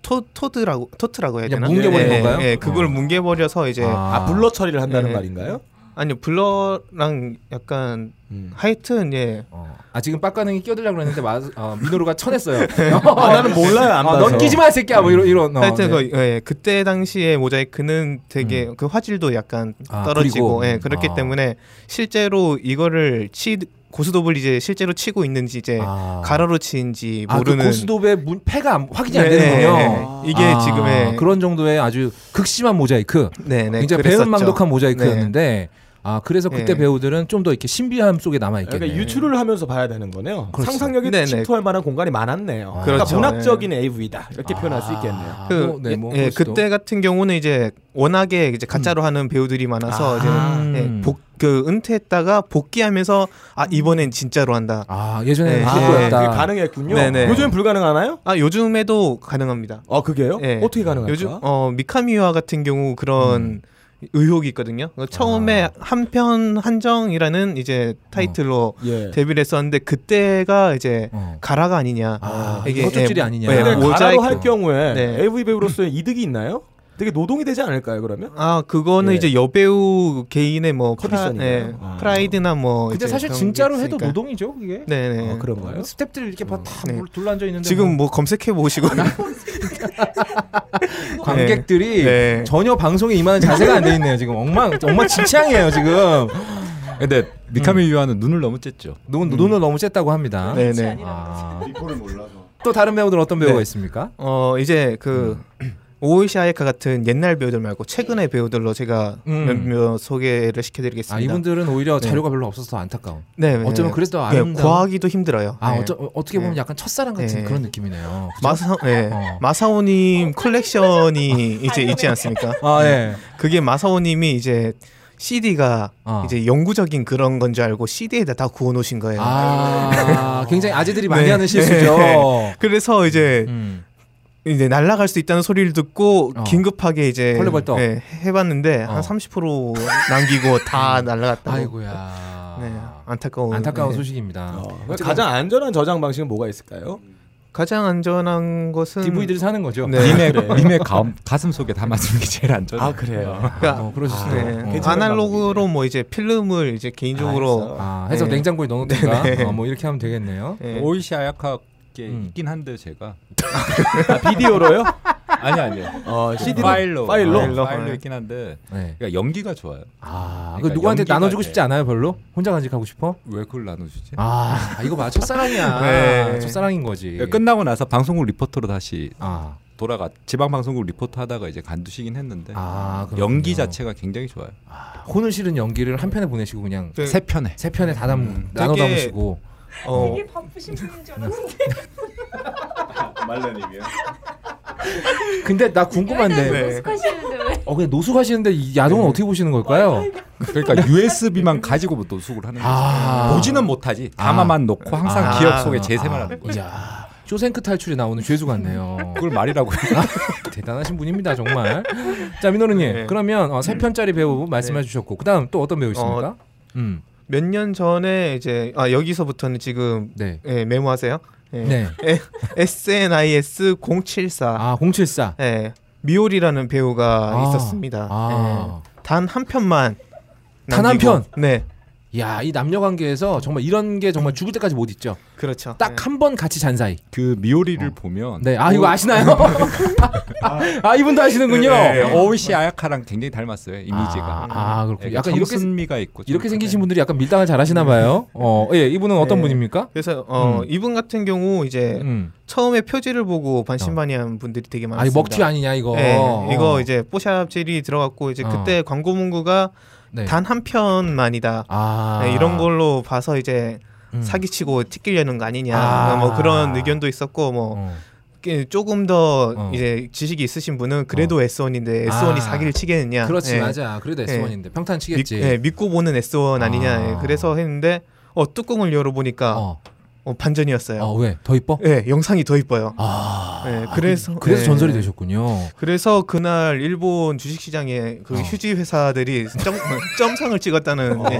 토, 토드라고 토트라고 해야 되나? 뭉개버린 예, 건가요? 예, 그걸 어. 뭉개버려서 이제 아 블러 처리를 한다는 네. 말인가요? 아니요 블러랑 약간 음. 하여튼 예 어. 아 지금 빡가능이 끼어들려고 그랬는데 마, 어, 민호루가 쳐냈어요. [LAUGHS] 아, 나는 몰라요 안 어, 봐서. 넌 끼지 마, 이 새끼야. 뭐 이런 이런. 어, 하여튼 네. 그 예, 그때 당시에 모자이크는 되게 그 화질도 약간 아, 떨어지고 그리고? 예, 그렇기 아. 때문에 실제로 이거를 치 고스톱을 이제 실제로 치고 있는지 이제 아. 가로로 치는지 아, 그 모르는 고스톱의 문 패가 안- 확인이 안 네, 되는군요. 네, 네. 이게 아, 지금의 그런 정도의 아주 극심한 모자이크, 네, 네, 굉장히. 배은망덕한 모자이크였는데, 아 그래서 그때 네. 배우들은 좀 더 이렇게 신비함 속에 남아 있겠네. 그러니까 유출을 하면서 봐야 되는 거네요. 그렇죠. 상상력이 네네. 침투할 만한 공간이 많았네요. 아. 그러니까 그렇죠. 문학적인 AV다 이렇게 표현할 수 아, 있겠네요. 그 뭐, 네, 뭐 예, 그럴 수도. 그때 같은 경우는 이제 워낙에 이제 가짜로 하는 배우들이 많아서 아. 이제 예, 복, 그 은퇴했다가 복귀하면서 아 이번엔 진짜로 한다. 아 예전에 네. 아, 예. 가능했군요. 네네. 요즘 불가능하나요? 아 요즘에도 가능합니다. 아 그게요? 예. 어떻게 가능할까? 요즘 어 미카미와 같은 경우 그런 의혹이 있거든요. 그 처음에 아. 한편 한정이라는 이제 타이틀로 예. 데뷔를 했었는데 그때가 이제 어. 가라가 아니냐. 아, 이게, 헛줄질이 예, 아니냐. 네, 모자이크. 가라로 할 경우에 네. AV 배우로서의 이득이 있나요? 되게 노동이 되지 않을까요? 그러면? 아 그거는 예. 이제 여배우 개인의 뭐 컨디션인가요? 예, 아. 프라이드나 뭐 근데 이제 사실 그런 진짜로 게 해도 있으니까. 노동이죠 그게. 네네. 아, 그런가요? 스탭들 이렇게 봐- 다 네. 둘러앉아 있는데 지금 뭐 검색해 보시고 [LAUGHS] 관객들이 네. 전혀 방송에 임하는 자세가 안 돼 있네요. 지금 엉망 엉망 진창이에요 지금. 근데 미카미 유아는 눈을 너무 쬐죠. 눈 눈을 너무 쬐다고 합니다. 네네. 아, 리포를 몰라서. 또 다른 배우들 어떤 배우가 네. 있습니까? 어 이제 그 오이시 아예카 같은 옛날 배우들 말고 최근의 배우들로 제가 음. 몇몇 소개를 시켜드리겠습니다. 아 이분들은 오히려 네. 자료가 별로 없어서 더 안타까운. 네, 네. 어쩌면 그래서 더 네, 아름다운. 구하기도 힘들어요. 아 네. 어쩌, 어, 어떻게 보면 네. 약간 첫사랑 같은 네. 그런 느낌이네요. 마사 네. 어. 마사오님 콜렉션이 이제 있지 않습니까? 아 예. 그게 마사오님이 이제 CD가 어. 이제 영구적인 그런 건 줄 알고 CD에다 다 구워 놓으신 거예요. 아 [LAUGHS] 굉장히 아재들이 많이 네. 하는 실수죠. 그래서 이제 음. 이제 날아갈 수 있다는 소리를 듣고 어. 긴급하게 이제 헐레벌떡. 네, 해봤는데 어. 한30% 남기고 다 [LAUGHS] 날아갔다고. 아이고야. 네, 안타까운. 안타까운 네. 소식입니다. 어, 가장 안전한 저장 방식은 뭐가 있을까요? 가장 안전한 것은 DVD를 사는 거죠. 네. 님의 님의 가슴, 가슴 속에 담아주는 게 제일 안전. 아 그래요. 그러니까 어, 그러실 수도. 네, 어. 아날로그로 뭐 이제 필름을 이제 개인적으로 아, 해서 네. 냉장고에 넣어놓든가 네, 네. 어, 뭐 이렇게 하면 되겠네요. 네. 오이시 아야카 게 음. 있긴 한데 제가 아, 비디오로요? 아니 아니요. 어, CD 파일로 파일로? 파일로, 파일로. 있긴 한데 네. 그러니까 연기가 좋아요. 아, 그 그러니까 누구한테 나눠주고 돼. 싶지 않아요, 별로? 혼자 간직하고 싶어? 왜 그걸 나눠주지? 아, 이거 봐, 첫사랑이야. [LAUGHS] 네. 첫사랑인 거지. 그러니까 끝나고 나서 방송국 리포터로 다시 아, 돌아가 지방 방송국 리포터 하다가 이제 관두시긴 했는데 아. 연기 자체가 굉장히 좋아요. 혼을 실은 연기를 한 편에 보내시고 그냥 그- 세 편에. 세 편에 다 담, 음, 나눠 담으시고. 어, 되게 바쁘신 분인 줄 알았는데 [LAUGHS] 말라님이요. 근데 나 궁금한데. 네. 노숙하시는데 왜? 어, 근데 노숙하시는데 이 야동은 어떻게 보시는 걸까요? 그러니까 USB만 [LAUGHS] 가지고 노숙을 하는 거죠. 아. 보지는 못하지. 담아만 놓고 항상 아. 기억 속에 재생을 하는 거죠. 이야, 쇼생크 탈출에 나오는 죄수 같네요. 그걸 말이라고 해요. 대단하신 분입니다, 정말. 자, 민호르님. 네. 그러면 어, 세 편짜리 배우 말씀해 네. 주셨고, 그다음 또 어떤 배우 있습니까? 어, 음, 몇 년 전에 이제 아 여기서부터는 지금 네. 예, 메모하세요. 예. 네. SNIS 074. 아, 074. 예. 미오리라는 배우가 아. 있었습니다. 아. 예. 단한 편만. 단한 남기고- 편? 네, 야, 이 남녀 관계에서 정말 이런 게 정말 죽을 때까지 못 잊죠. 그렇죠. 딱 한 번 같이 잔 사이. 그 미오리를 보면 네. 아, 이거 아시나요? [LAUGHS] 아, 이분도 아시는군요. 네, 오이시 아야카랑 굉장히 닮았어요 이미지가. 아, 아, 그렇군요. 약간 이렇게 청순미가 있고 좀 이렇게 생기신. 분들이 약간 밀당을 잘 하시나 봐요. 어, 예, 이분은 어떤 네. 분입니까? 그래서 어, 음. 이분 같은 경우 이제 음. 처음에 표지를 보고 반신반의한 분들이 되게 많습니다. 아니, 먹튀 아니냐 이거. 네, 어. 이거 이제 뽀샵질이 들어갔고 이제 어. 그때 광고 문구가 네. 단한 편만이다. 아. 네, 이런 걸로 봐서 이제 음. 사기치고 튀기려는 거 아니냐 아. 뭐 그런 의견도 있었고 뭐 어. 그 조금 더 어. 이제 지식이 있으신 분은 그래도 S1인데 S1이 아. 사기를 치겠느냐 그렇지 예. 맞아. 그래도 S1인데 평탄 믿, 치겠지. 예, 믿고 보는 S1 아니냐 아. 예, 그래서 했는데 어, 뚜껑을 열어보니까 어. 어. 반전이었어요 어, 왜? 더 이뻐? 예, 영상이 더 이뻐요 아. 예, 그래서 그래서 예. 전설이 되셨군요. 그래서 그날 일본 주식시장에 그 어. 휴지 회사들이 점, [LAUGHS] 점상을 찍었다는 이제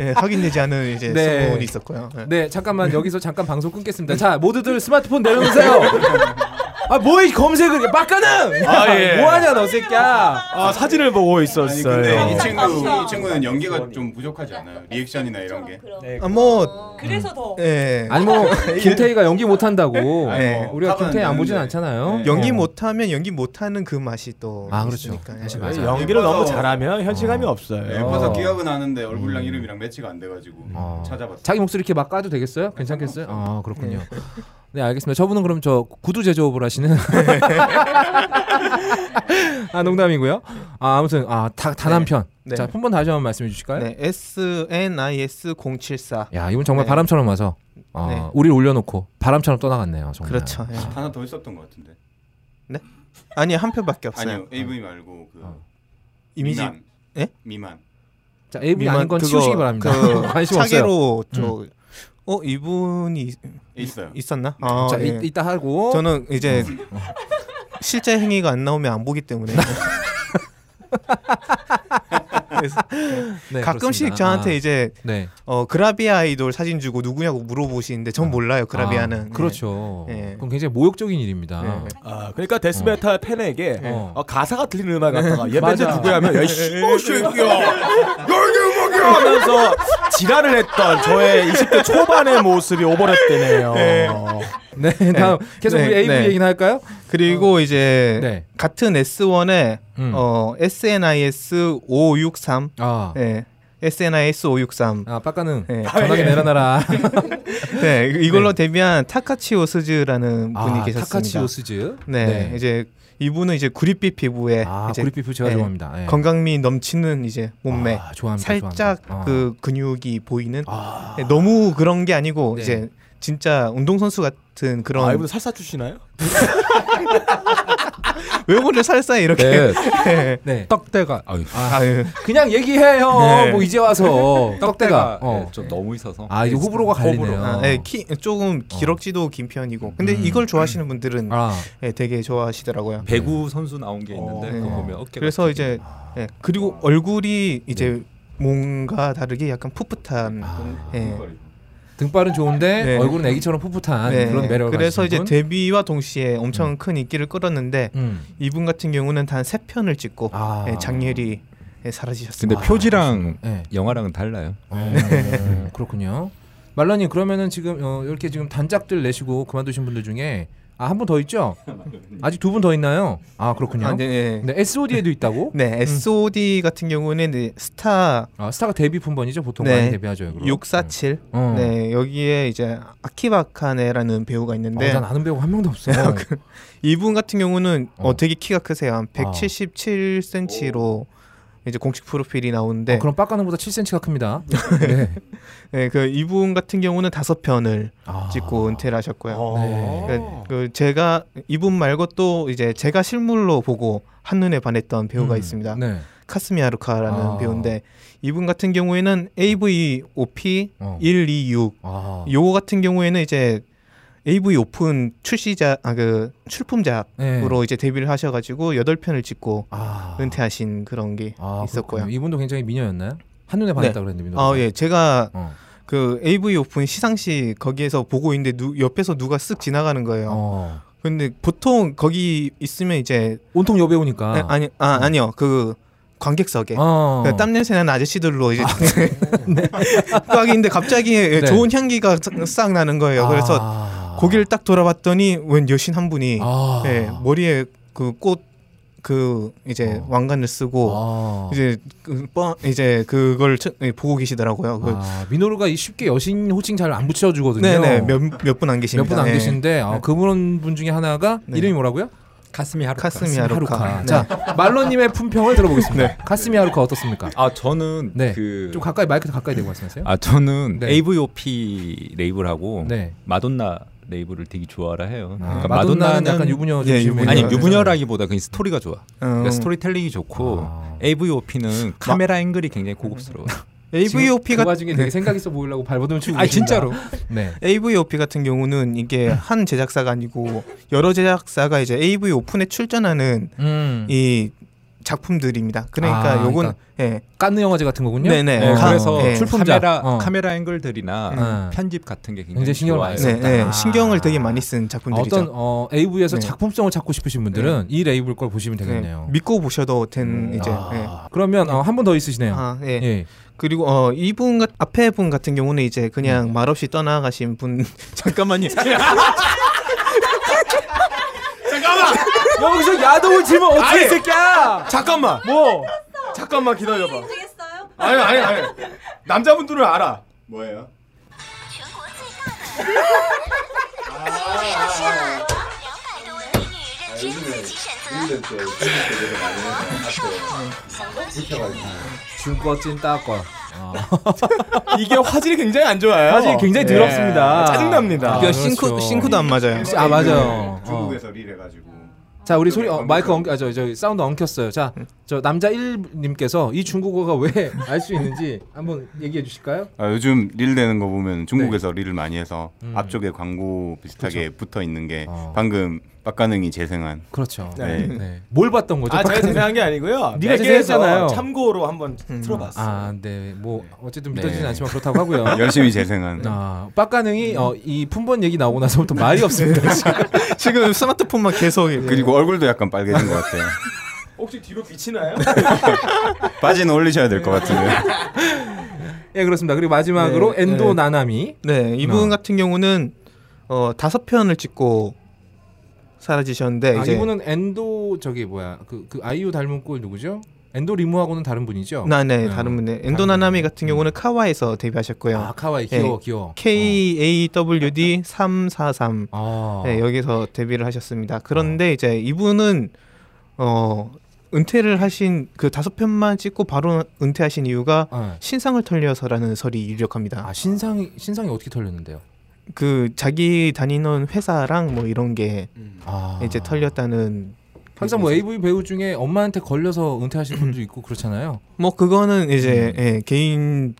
예, 확인되지 않은 이제 네. 소문이 있었고요 예. 네, 잠깐만 여기서 잠깐 방송 끊겠습니다. 자, 모두들 스마트폰 내려놓으세요. [LAUGHS] 아 뭐해 검색을 해 빡가능 아, 예. [LAUGHS] 뭐하냐 너 새끼야 아 사진을 보고 아니 있었어요. 근데 이 친구. 이 친구는 연기가 좀 부족하지 않아요? 리액션이나 이런 게. 아, 뭐 그래서 더 예. 아니 뭐 [LAUGHS] 김태희가 연기 못한다고 아니, 네. 뭐 우리가 하면 김태희 안 보진 되는데. 않잖아요 네. 연기 어. 못하면 연기 못하는 그 맛이 또 아, 그렇죠. 있으니까. 예. 사실 네, 맞아요. 연기를 예뻐서- 너무 잘하면 현실감이 어. 없어요. 예뻐서 어. 기억은 하는데 얼굴랑 이름이랑 매치가 안 돼가지고 어. 찾아봤어. 자기 목소리 이렇게 막 까도 되겠어요? 괜찮겠어요? 아 그렇군요. 네 알겠습니다. 저분은 그럼 저 구두 제조업을 하시는 [LAUGHS] 아 농담이고요. 아 아무튼 아 다, 단한편. 네. 자한번 다시 한번 말씀해 주실까요? 네, SNIS 074. 야 이분 정말 네. 바람처럼 와서 어, 네. 우리를 올려놓고 바람처럼 떠나갔네요. 정말. 그렇죠. 예. 하나 더 있었던 것 같은데. 아니 한 편밖에 없어요. 아니요 AV 말고 그 어. 이미지 미만. 예? 미만. 자 AV 미만 아닌 건 그거 치우시기 바랍니다. 그 관심 없어요. 음. 차계로 저 어, 이분이 있어요. 있었나? 아, 자 예. 이, 이따 하고 저는 이제 실제 행위가 안 나오면 안 보기 때문에 그래서 네, 가끔씩 그렇습니다. 저한테 아, 이제 네. 어 그라비아 아이돌 사진 주고 누구냐고 물어보시는데 전 몰라요 그라비아는 아, 그렇죠. 네. 그럼 굉장히 모욕적인 일입니다. 네. 아 그러니까 데스메탈 팬에게 어. 어, 가사가 들리는 음악 갖다가 얘 밴드 맞아. 누구야 하면 야이 씨발 새끼야 [LAUGHS] 열기 음악이야 하면서 지랄을 했던 저의 20대 초반의 모습이 오버랩되네요. 네, 다음 계속 네, 우리 AV 네. 얘기나 할까요? 그리고 이제 네. 같은 S1에 음. 어 SNIS 563 아, 네 SNIS 563 아 빡가는 네. 전화기 내려놔라. [LAUGHS] 네 이걸로 데뷔한 타카치 오 스즈라는 분이 아, 계셨습니다. 타카치 오 스즈. 네, 이제 이분은 이제 구릿빛 피부에 아, 이제 구리피프 제가 네. 좋아합니다. 네. 건강미 넘치는 이제 몸매 아, 좋아합니다. 살짝 좋아합니다. 아. 그 근육이 보이는 아. 네, 너무 그런 게 아니고 네. 이제 진짜 운동선수 같은 그런 아 이분 살사 주시나요? [LAUGHS] 외모를 살살 이렇게 네. 네. [LAUGHS] 네. 떡대가 아유, 아유, 그냥 얘기해요. 네. 뭐 이제 와서 떡대가. 어. 네, 좀 너무 있어서 아, 이거 호불호가 갈리네요. 아, 네, 키 조금 기럭지도 긴 편이고 근데 음. 이걸 좋아하시는 분들은 아, 네, 되게 좋아하시더라고요. 배구 선수 나온 게 있는데 어, 그거 네. 보면 어깨가 그래서 이제 네, 그리고 얼굴이 이제 뭔가 다르게 약간 풋풋한 아. 네. 등발은 좋은데 네. 얼굴은 애기처럼 풋풋한 네. 그런 매력을 그래서 이제 분? 데뷔와 동시에 엄청 큰 인기를 끌었는데 음. 이분 같은 경우는 단 세 편을 찍고 아. 네, 장렬히 네, 사라지셨습니다. 근데 표지랑 네. 영화랑은 달라요. 어, 그렇군요. 말라님 그러면은 지금 어, 이렇게 지금 단짝들 내시고 그만두신 분들 중에 아 한 분 더 있죠? 아직 두 분 더 있나요? 아 그렇군요. 아, 네, 네. 네, SOD에도 있다고? 네, SOD 같은 경우는 네, 스타 아, 스타가 데뷔 품번이죠. 보통 네. 많이 데뷔하죠. 그럼. 647. 어. 네, 여기에 이제 아키바카네라는 배우가 어, 있는데 난 아는 배우 한 명도 없어. [LAUGHS] 이분 같은 경우는 어. 어. 되게 키가 크세요. 한 아. 177cm로 이제 공식 프로필이 나오는데 어, 그럼 빡가는보다 7cm가 큽니다. [LAUGHS] 네. 네, 그 이분 같은 경우는 다섯 편을 아. 찍고 은퇴를 하셨고요. 어. 네. 그, 그 제가 이분 말고 또 이제 제가 실물로 보고 한눈에 반했던 배우가 음, 있습니다. 네. 카스미 하루카라는 아. 배우인데 이분 같은 경우에는 AVOP 어. 126 아. 요거 같은 경우에는 이제 AV 오픈 출시작 아그 출품작으로 네. 이제 데뷔를 하셔가지고 여덟 편을 찍고 아. 은퇴하신 그런 게 아, 있었고요. 그렇군요. 이분도 굉장히 미녀였나요? 한눈에 반했다 그랬는데 미녀. 아 예, 제가 어. 그 AV 오픈 시상식 거기에서 보고 있는데 누, 옆에서 누가 쓱 지나가는 거예요. 어. 근데 보통 거기 있으면 이제 온통 여배우니까. 아, 아니 아 아니요 그 관객석에 어. 그땀 냄새 나는 아저씨들로 이제 [LAUGHS] 꽉 있는데 갑자기 네. 좋은 향기가 싹- 싹 나는 거예요. 그래서 아. 고개를 딱 돌아봤더니 웬 여신 한 분이 아. 예, 머리에 그꽃그 이제 어. 왕관을 쓰고 아. 이제 그 뻔- 이제 그걸 쳐- 예, 보고 계시더라고요. 그, 아, 이 쉽게 여신 호칭 잘 안 붙여주거든요. 네네 몇 분 안 계십니다. 몇 분 안 예. 계신데 아, 그분 분 중에 하나가 네. 이름이 뭐라고요? 가슴이 하루카. 카스미 하루카. 네. 자 말로님의 품평을 들어보겠습니다. 카스미 하루카 어떻습니까? 아 저는 네. 그좀 가까이 마이크 가까이 대고 말씀하세요. 아 저는 네. AVOP 레이블하고 네. 마돈나 레이블을 되게 좋아라 해요. 아, 그러니까 마돈나는 약간 유부녀 예, 유부녀. 아니 유부녀. 유부녀라기보다 그냥 스토리가 좋아. 음, 그러니까 스토리텔링이 좋고 아. AVOP는 카메라 앵글이 굉장히 고급스러워. [LAUGHS] AVOP가 그 와중에 되게 생각 있어 보이려고 발버둥 치고 아. 진짜로. [LAUGHS] 네. AVOP 같은 경우는 이게 한 제작사가 아니고 여러 제작사가 이제 AV 오픈에 출전하는 음. 이 작품들입니다. 그러니까 아, 요건 그러니까 예. 깐느 영화제 같은 거군요. 네네. 네, 가- 그래서 예. 출품작. 카메라 어. 카메라 앵글들이나 음. 편집 같은 게 굉장히, 굉장히 신경을. 많이 네. 네. 아. 신경을 되게 많이 쓴 작품들이죠. 어떤 어, AV에서 네. 작품성을 찾고 싶으신 분들은 이 레이블 걸 보시면 네, 되겠네요. 믿고 보셔도 된 이제 예. 아, 그러면 어, 한분더 있으시네요. 아, 예. 예. 그리고 어 이분 같- 앞에 분 같은 경우는 이제 그냥 음. 말없이 떠나가신 분 [LAUGHS] 잠깐만요. [LAUGHS] 여기서 야동을 치면 어떻게 아니. 이 새끼야? 잠깐만. 뭐? 잠깐만 기다려봐. 아니 아니 아니. 남자분들은 알아. 뭐예요? 중꺼 찐 따꺼. 어. 이게 화질이 굉장히 안 좋아요. 화질이 굉장히 예. 더럽습니다. 짜증납니다. 아, 그러니까 그렇죠. 싱크 싱크도 안 맞아요. 아 맞아요. 어. 중국에서 릴해가지고. 자 우리 소리 어, 마이크 엉, 아, 저, 저 사운드 엉켰어요. 자 저 남자 1님께서 이 중국어가 왜 [LAUGHS] 알 수 있는지 한번 얘기해 주실까요? 아, 요즘 릴 되는 거 보면 중국에서 릴을 많이 해서 음. 앞쪽에 광고 비슷하게 붙어 있는 게 어. 방금 빡가능이 재생한. 그렇죠. 네. 네. 뭘 봤던 거죠? 아 제가? 재생한 게 아니고요. [LAUGHS] 네가 재생했잖아요. 참고로 한번 틀어봤어. 아, 네. 뭐 어쨌든 네. 믿어지진 않지만 그렇다고 하고요. [LAUGHS] 열심히 재생한. 아, 빡가능이 어, 이 품번 얘기 나오고 나서부터 말이 없습니다. 지금. 지금 스마트폰만 계속 그리고 얼굴도 약간 빨개진 것 같아요. [LAUGHS] 혹시 뒤로 비치나요? [LAUGHS] 바지는 올리셔야 될 것 같은데. [LAUGHS] 예, 그렇습니다. 그리고 마지막으로 네, 엔도 네. 나나미. 네, 이분 어. 같은 경우는 어 다섯 편을 찍고 사라지셨는데 아, 이제 이분은 엔도 저기 뭐야? 그, 그 아이유 닮은 꼴 누구죠? 엔도 리무하고는 다른 분이죠? 나네 네. 다른 분데 다른 엔도 나나미 분. 같은 경우는 카와에서 데뷔하셨고요. 아, 카와이 예. 귀여워, 귀여워. K A W D 343 어. 아. 네, 여기서 데뷔를 하셨습니다. 그런데 이제 이분은 어 은퇴를 하신 그 다섯 편만 찍고 바로 은퇴하신 이유가 네. 신상을 털려서라는 설이 유력합니다. 아, 신상이 신상이 어떻게 털렸는데요? 그 자기 다니는 회사랑 뭐 이런 게 아. 이제 털렸다는 항상 뭐 AV 배우 중에 엄마한테 걸려서 은퇴하시는 분도 있고 그렇잖아요. [CLEARS THROAT] 뭐 그거는 이제 예, 개인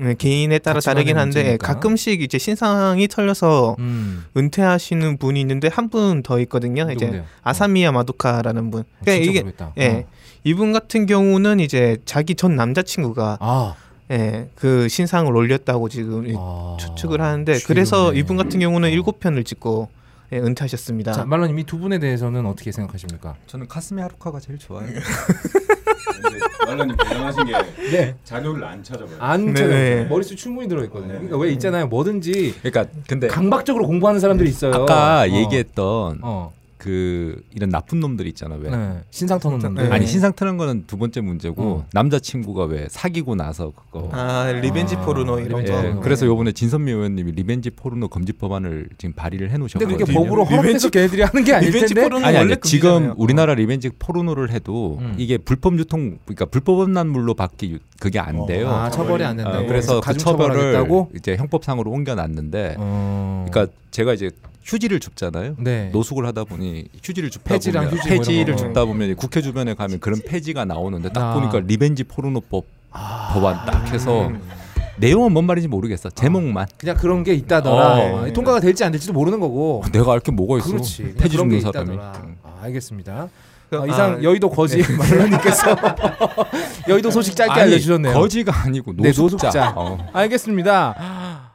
예, 개인에 따라 다르긴 한데 예, 문제니까. 가끔씩 이제 신상이 털려서 음. 은퇴하시는 분이 있는데 한 분 더 있거든요. 이제 누군데요? 아사미야 마도카라는 분. 어, 그러니까 진짜 이게 모르겠다. 예. 어. 이분 같은 경우는 이제 자기 전 남자친구가 아. 예, 그 신상을 올렸다고 지금 아. 추측을 하는데 그래서 죽이네. 이분 같은 경우는 일곱 편을 찍고 예, 은퇴하셨습니다. 자, 말로님 이 두 분에 대해서는 어떻게 생각하십니까? 저는 카스미 하루카가 제일 좋아요. 말로님 대단하신 게 네. 자료를 안 찾아봐요. 안 네, 찾아요. 네. 머릿속 충분히 들어 있거든요. 네. 그러니까 왜 있잖아요. 뭐든지 그러니까 근데 강박적으로 공부하는 사람들이 있어요. 아까 어. 얘기했던 어. 그 이런 나쁜 놈들 있잖아 왜. 네. 신상 터는 놈들. 네. 아니 신상 트는 거는 두 번째 문제고 어. 남자친구가 왜 사귀고 나서 그거 아 revenge 아, 포르노 이런 revenge 거. 예. 그래서 요번에 진선미 의원님이 revenge 포르노 금지 법안을 지금 발의를 근데 해놓으셨거든요. 그게 법으로 허락돼서 걔네들이 하는 게 아닐 revenge 텐데. 포르노 아니 아니 원래 지금. 우리나라 revenge 포르노를 해도 음. 이게 불법 유통 그러니까 불법 난 물로 밖에 유- 그게 안 돼요. 아, 처벌이 안 된다. 어, 그래서 그 처벌을 처벌하겠다고? 이제 형법상으로 옮겨놨는데, 어. 그러니까 제가 이제 휴지를 줍잖아요. 네. 노숙을 하다 보니 휴지를 줍다 폐지랑 보면 휴지 뭐 폐지를 거. 줍다 보면 국회 주변에 가면 그런 폐지가 나오는데 딱 아. 보니까 리벤지 포르노법 법안 딱 해서 음. 내용은 뭔 말인지 모르겠어 제목만 그냥 그런 게 있다더라. 어. 아, 통과가 될지 안 될지도 모르는 거고. 내가 알게 뭐가 있어 그렇지. 폐지 줍는 사람이. 아, 알겠습니다. 그, 어, 이상 아, 여의도 거지 말러님께서 [LAUGHS] 여의도 소식 짧게 아니, 알려주셨네요. 거지가 아니고 네, 노숙자, 노숙자. 어. 알겠습니다.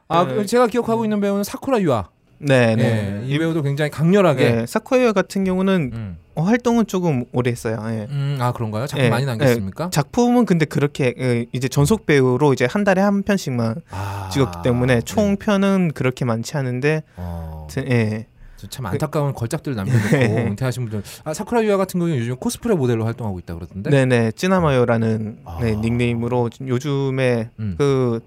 아, 네. 그 제가 기억하고 있는 배우는 사쿠라 유아. 네, 네. 네. 이 배우도 굉장히 강렬하게. 네, 사쿠야 같은 경우는 음. 어, 활동은 조금 오래 했어요. 예. 음, 아 그런가요? 작품 예, 많이 남겼습니까? 작품은 근데 그렇게 예, 이제 전속 배우로 이제 한 달에 한 편씩만 아, 찍었기 때문에 네. 총 편은 그렇게 많지 않은데 어, 제- 예. 참 안타까운 걸작들을 남겨놓고 [LAUGHS] 은퇴하신 분들. 아 사쿠라 유아 같은 경우는 요즘 코스프레 모델로 활동하고 있다 그러던데. 네, 네. 찌나마요라는 아. 네, 닉네임으로 요즘에 음. 그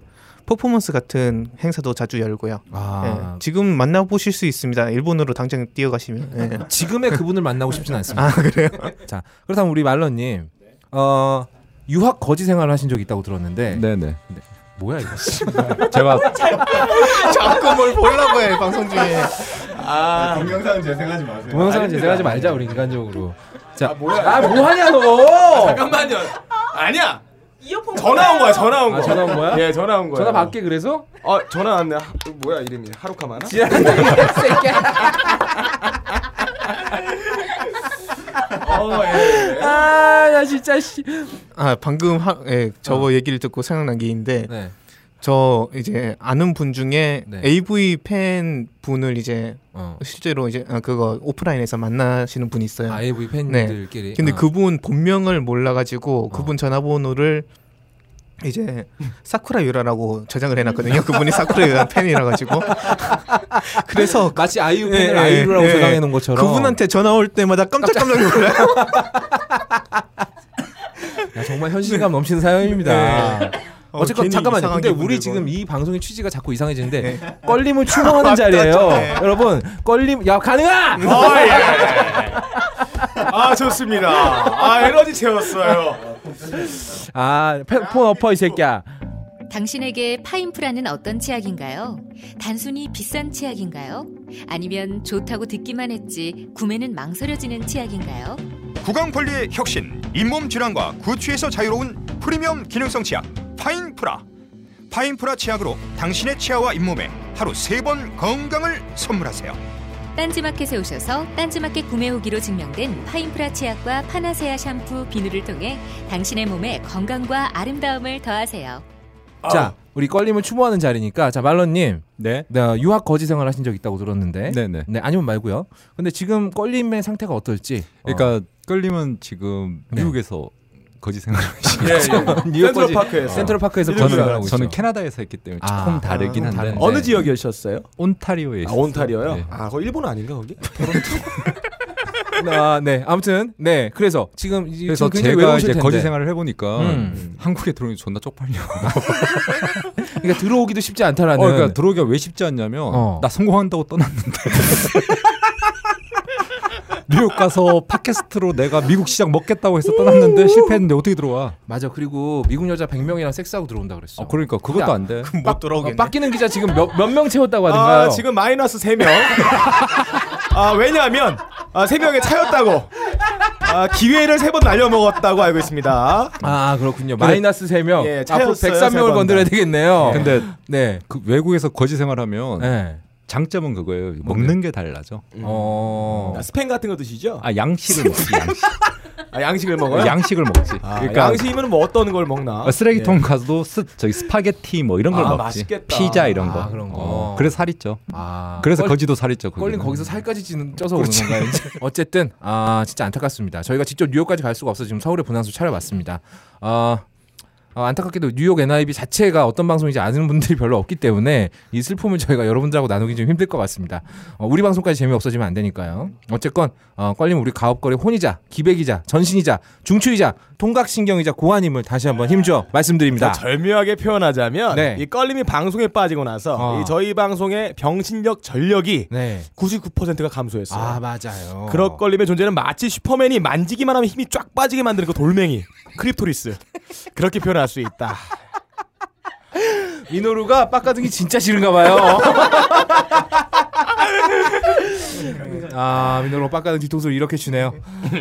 퍼포먼스 같은 행사도 자주 열고요. 아, 예. 지금 만나보실 수 있습니다. 일본으로 당장 뛰어가시면. 예. [LAUGHS] 지금의 그분을 만나고 싶진 않습니다. 아 그래요? [LAUGHS] 자 그렇다면 우리 말러님, 어 유학 거지 생활을 하신 적이 있다고 들었는데 네네 뭐야 이거? [LAUGHS] 제가 자꾸 뭘 보려고 해 방송 중에. 아, 동영상은 재생하지 마세요. 동영상을 재생하지 말자 우리 인간적으로. 자, 뭐야? 아 뭐하냐 너? 잠깐만요. 아니야. 이어폰 전화 온 거야. 전화 온 거. 아, 전화 온 거야? 예, 전화 온 거야. 전화 받게 그래서? 어, 전화 왔네. 하, 뭐야 이름이? 하루카마나? [LAUGHS] 어, 예. 예. 아 진짜 씨. 아 방금 하, 예, 저거 얘기를 듣고 생각난 게 있는데 네. 저 이제 아는 분 중에 네. AV 팬 분을 이제 어. 실제로 이제 아, 그거 오프라인에서 만나시는 분이 있어요. 아, AV 팬들끼리. 근데 어. 그분 본명을 몰라가지고 그분 전화번호를 이제 사쿠라 유라라고 저장을 해놨거든요. 그분이 사쿠라 유라 팬이라 가지고 [LAUGHS] 그래서 [LAUGHS] 마치 아이유 팬을 예, 아이유라고 예, 저장해 놓은 것처럼 그분한테 전화 올 때마다 깜짝깜짝 놀라요. [LAUGHS] 야, 정말 현실감 넘치는 사연입니다. 어, 어쨌건 잠깐만요. 근데 우리 들고. 지금 이 방송의 취지가 자꾸 이상해지는데 껄림을 추모하는 자리예요. 네. 여러분, 껄림 야 가능아! 아 좋습니다. 아 에너지 채웠어요. 아, 펜- 폰 엎어 이 새끼야. 당신에게 파인프라는 어떤 치약인가요? 단순히 비싼 치약인가요? 아니면 좋다고 듣기만 했지 구매는 망설여지는 치약인가요? 구강 관리의 혁신, 잇몸 질환과 구취에서 자유로운 프리미엄 기능성 치약 파인프라. 파인프라 치약으로 당신의 치아와 잇몸에 하루 세 번 건강을 선물하세요. 딴지마켓에 오셔서 딴지마켓 구매 후기로 증명된 파인프라 치약과 파나세아 샴푸, 비누를 통해 당신의 몸에 건강과 아름다움을 더하세요. 자, 우리 껄림을 추모하는 자리니까 자 말런님, 네. 네, 유학 거지 생활 하신 적 있다고 들었는데, 네네. 네 아니면 말고요. 근데 지금 껄림의 상태가 어떨지. 그러니까 끌림은 지금 네. 미국에서 거지 생활을 예, 예. [LAUGHS] 뉴욕 센트럴파크에서. 센트럴파크에서 이름이 거지 저는 저는. 캐나다에서 했기 때문에 아, 조금 다르긴 아, 한데 다른데. 어느 지역이셨어요? 온타리오에 아, 있어요. 온타리오요? 네. 아, 거기 일본 아닌가 거기? [LAUGHS] 아, 네. 아무튼 네. 그래서 지금 이- 그래서 지금 제가 이제 텐데. 거지 생활을 해보니까 음. 한국에 들어오니 존나 쪽팔려. [LAUGHS] 그러니까 들어오기도 쉽지 않다라는. 어, 그러니까 들어오기가 왜 쉽지 않냐면 어. 나 성공한다고 떠났는데 뉴욕 가서 팟캐스트로 내가 미국 시장 먹겠다고 해서 떠났는데 실패했는데 어떻게 들어와? 맞아. 그리고 미국 여자 100명이랑 섹스하고 들어온다 그랬어. 아, 그러니까 그것도 야. 안 돼. 못 돌아오겠네. 어, 빡기는 기자 지금 몇 명 채웠다고 하던가요? 아, 지금 마이너스 3명. 아, 왜냐하면 아, 3명에 차였다고. 아, 기회를 세 번 날려먹었다고 알고 있습니다. 아, 그렇군요. 마이너스 3명. 예, 앞으로 차였어요, 103명을 세번 건드려야 다. 되겠네요. 근데 네. 그 외국에서 거지 생활하면 네. 장점은 그거예요. 먹는 게 달라져. 어. 아, 스팸 같은 거 드시죠? 아 양식을 먹지 양식. [LAUGHS] 아, 양식을 먹어요? 양식을 먹지. 아, 그러니까 양식이면 뭐 어떤 걸 먹나? 어, 쓰레기통 가서도 스, 저기 스파게티 뭐 이런 걸 아, 먹지. 맛있겠다. 피자 이런 거. 아, 그런 거. 어, 그래서 살이 쪄. 아. 그래서 껄- 거지도. 껄린 거기는. 거기서 살까지 찌는 쪄서 오는 건가요? 이제? [LAUGHS] 어쨌든 아 진짜 안타깝습니다. 저희가 직접 뉴욕까지 갈 수가 없어 지금 서울에 분향소 차려봤습니다. 아 어, 안타깝게도 뉴욕 NIB 자체가 어떤 방송인지 아는 분들이 별로 없기 때문에 이 슬픔을 저희가 여러분들하고 나누기 좀 힘들 것 같습니다. 어, 우리 방송까지 재미없어지면 안 되니까요. 어쨌건 어, 껄림 우리 가업거래 혼이자 기백이자 전신이자 중추이자 통각신경이자 고환임을 다시 한번 힘줘 말씀드립니다. 자, 절묘하게 표현하자면 네. 이 껄림이 방송에 빠지고 나서 어. 이 저희 방송의 병신력 전력이 네. 99%가 감소했어요. 아 맞아요. 그런 껄림의 존재는 마치 슈퍼맨이 만지기만 하면 힘이 쫙 빠지게 만드는 그 돌멩이 크립토리스 그렇게 표현 할 수 있다. 민호루가 빡가등이 진짜 싫은가 봐요. 아 민호루 빡가등 뒤통수를 이렇게 주네요.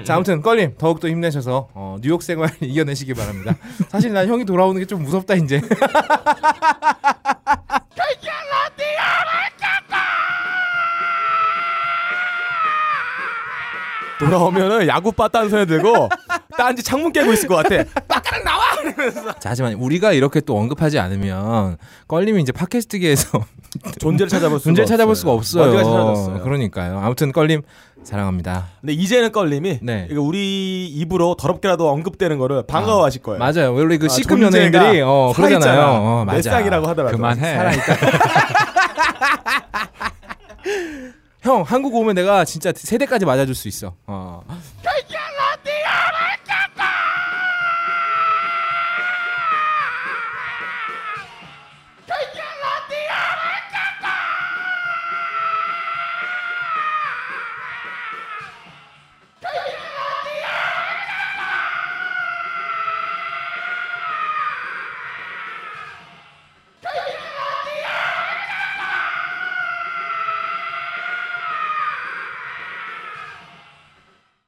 자 아무튼 껄림 더욱더 힘내셔서 어, 뉴욕 생활 [LAUGHS] 이겨내시기 바랍니다. 사실 난 형이 돌아오는 게 좀 무섭다 이제. 돌아오면은 야구 빠따는 소리 들고 딴지 창문 깨고 있을 것 같아. 자 하지만 우리가 이렇게 또 언급하지 않으면 껄림이 이제 팟캐스트계에서 [LAUGHS] 존재를 찾아볼 수가 존재를 찾아볼 없어요. 수가 없어요. 어디가 찾아졌어요. 그러니까요. 아무튼 껄림 사랑합니다. 근데 이제는 껄림이 네. 우리 입으로 더럽게라도 언급되는 거를 반가워하실 거예요. 맞아요. 원래 그 아, C급 존재가 연예인들이 어, 그러잖아요. 어, 맞아. 내 쌍이라고 하더라도 그만해. [LAUGHS] 형 한국 오면 내가 진짜 세대까지 맞아줄 수 있어. 어.